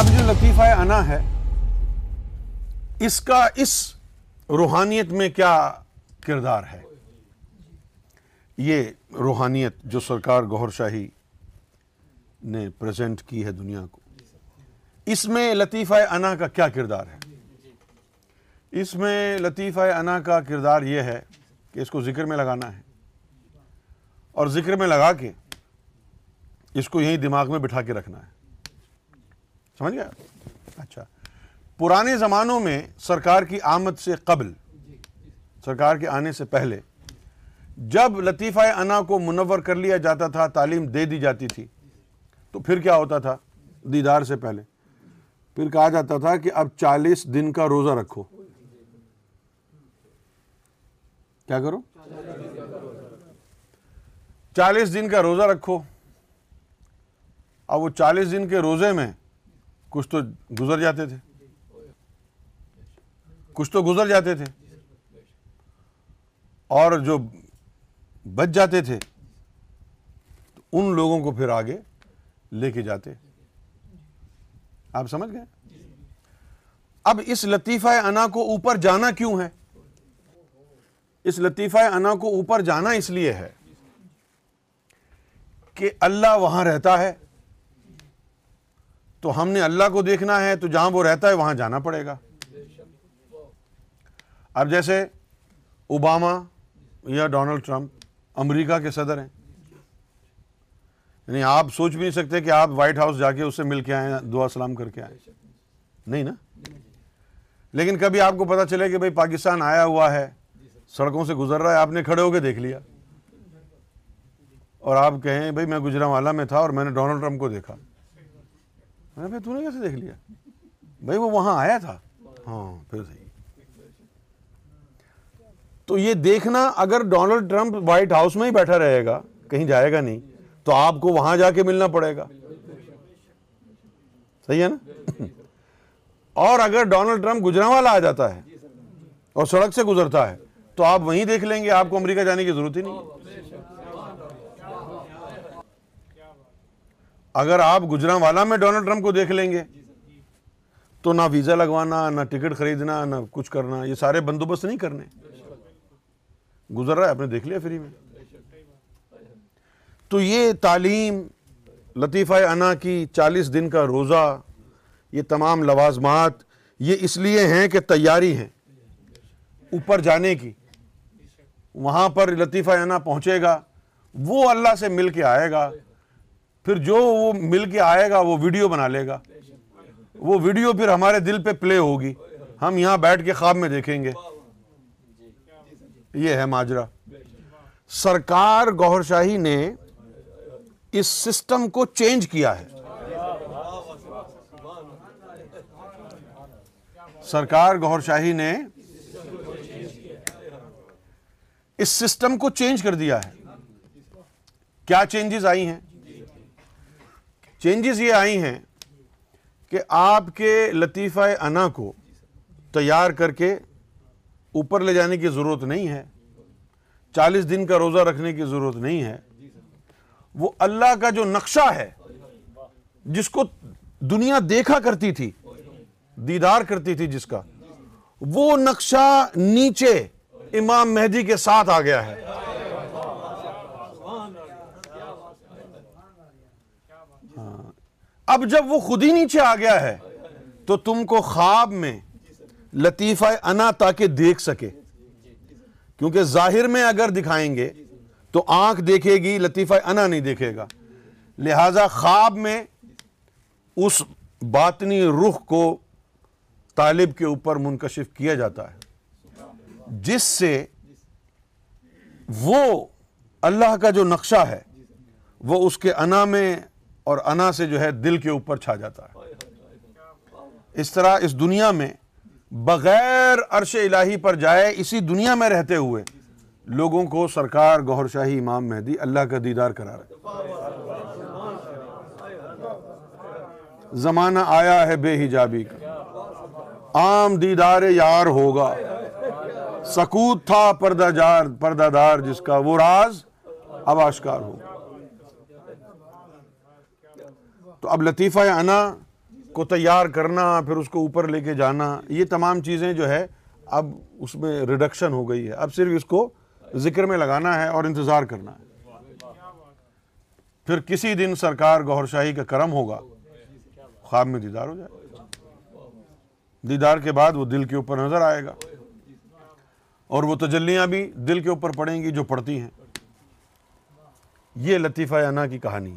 اب جو لطیفہ انا ہے اس کا اس روحانیت میں کیا کردار ہے یہ روحانیت جو سرکار گوھر شاہی نے پریزنٹ کی ہے دنیا کو اس میں لطیفہ انا کا کیا کردار ہے اس میں لطیفہ انا کا کردار یہ ہے کہ اس کو ذکر میں لگانا ہے اور ذکر میں لگا کے اس کو یہیں دماغ میں بٹھا کے رکھنا ہے سمجھ گیا اچھا پرانے زمانوں میں سرکار کی آمد سے قبل جی، جی۔ سرکار کے آنے سے پہلے جب لطیفہ انا کو منور کر لیا جاتا تھا تعلیم دے دی جاتی تھی تو پھر کیا ہوتا تھا دیدار سے پہلے پھر کہا جاتا تھا کہ اب چالیس دن کا روزہ رکھو کیا کرو چالیس دن کا روزہ رکھو اب وہ چالیس دن کے روزے میں کچھ تو گزر جاتے تھے کچھ تو گزر جاتے تھے اور جو بچ جاتے تھے تو ان لوگوں کو پھر آگے لے کے جاتے آپ سمجھ گئے اب اس لطیفہ انا کو اوپر جانا کیوں ہے اس لطیفہ انا کو اوپر جانا اس لیے ہے کہ اللہ وہاں رہتا ہے تو ہم نے اللہ کو دیکھنا ہے تو جہاں وہ رہتا ہے وہاں جانا پڑے گا اب جیسے اوباما یا ڈونلڈ ٹرمپ امریکہ کے صدر ہیں یعنی آپ سوچ بھی نہیں سکتے کہ آپ وائٹ ہاؤس جا کے اس سے مل کے آئے دعا سلام کر کے آئے نہیں نا لیکن کبھی آپ کو پتا چلے کہ بھائی پاکستان آیا ہوا ہے سڑکوں سے گزر رہا ہے آپ نے کھڑے ہو کے دیکھ لیا اور آپ کہیں بھائی میں والا میں تھا اور میں نے ڈونلڈ ٹرمپ کو دیکھا میں نے تو نے کیسے دیکھ لیا بھائی وہ وہاں آیا تھا ہاں پھر صحیح تو یہ دیکھنا اگر ڈونلڈ وائٹ ہاؤس میں ہی بیٹھا رہے گا کہیں جائے گا نہیں تو آپ کو وہاں جا کے ملنا پڑے گا صحیح ہے نا اور اگر ڈونلڈ ٹرمپ گزرا والا آ جاتا ہے اور سڑک سے گزرتا ہے تو آپ وہیں دیکھ لیں گے آپ کو امریکہ جانے کی ضرورت ہی نہیں ہے اگر آپ گجرا والا میں ڈونلڈ ٹرمپ کو دیکھ لیں گے تو نہ ویزا لگوانا نہ ٹکٹ خریدنا نہ کچھ کرنا یہ سارے بندوبست نہیں کرنے گزر رہا ہے آپ نے دیکھ لیا فری میں تو یہ تعلیم لطیفہ انا کی چالیس دن کا روزہ یہ تمام لوازمات یہ اس لیے ہیں کہ تیاری ہیں اوپر جانے کی وہاں پر لطیفہ انا پہنچے گا وہ اللہ سے مل کے آئے گا پھر جو وہ مل کے آئے گا وہ ویڈیو بنا لے گا وہ ویڈیو پھر ہمارے دل پہ پلے ہوگی ہم یہاں بیٹھ کے خواب میں دیکھیں گے یہ ہے ماجرا سرکار گوھر شاہی نے اس سسٹم کو چینج کیا ہے سرکار گوھر شاہی نے اس سسٹم کو چینج کر دیا ہے کیا چینجز آئی ہیں چینجز یہ آئی ہیں کہ آپ کے لطیفہ انا کو تیار کر کے اوپر لے جانے کی ضرورت نہیں ہے چالیس دن کا روزہ رکھنے کی ضرورت نہیں ہے وہ اللہ کا جو نقشہ ہے جس کو دنیا دیکھا کرتی تھی دیدار کرتی تھی جس کا وہ نقشہ نیچے امام مہدی کے ساتھ آ گیا ہے اب جب وہ خود ہی نیچے آ گیا ہے تو تم کو خواب میں لطیفہ انا تاکہ دیکھ سکے کیونکہ ظاہر میں اگر دکھائیں گے تو آنکھ دیکھے گی لطیفہ انا نہیں دیکھے گا لہذا خواب میں اس باطنی رخ کو طالب کے اوپر منکشف کیا جاتا ہے جس سے وہ اللہ کا جو نقشہ ہے وہ اس کے انا میں اور انا سے جو ہے دل کے اوپر چھا جاتا ہے اس طرح اس دنیا میں بغیر عرش الہی پر جائے اسی دنیا میں رہتے ہوئے لوگوں کو سرکار گوھر شاہی امام مہدی اللہ کا دیدار کرا رہے زمانہ آیا ہے بے حجابی کا عام دیدار یار ہوگا سکوت تھا پردہ جار دار جس کا وہ راز اب آشکار ہوگا تو اب لطیفہ انا کو تیار کرنا پھر اس کو اوپر لے کے جانا یہ تمام چیزیں جو ہے اب اس میں ریڈکشن ہو گئی ہے اب صرف اس کو ذکر میں لگانا ہے اور انتظار کرنا ہے پھر کسی دن سرکار گوھر شاہی کا کرم ہوگا خواب میں دیدار ہو جائے دیدار کے بعد وہ دل کے اوپر نظر آئے گا اور وہ تجلیاں بھی دل کے اوپر پڑیں گی جو پڑتی ہیں یہ لطیفہ انا کی کہانی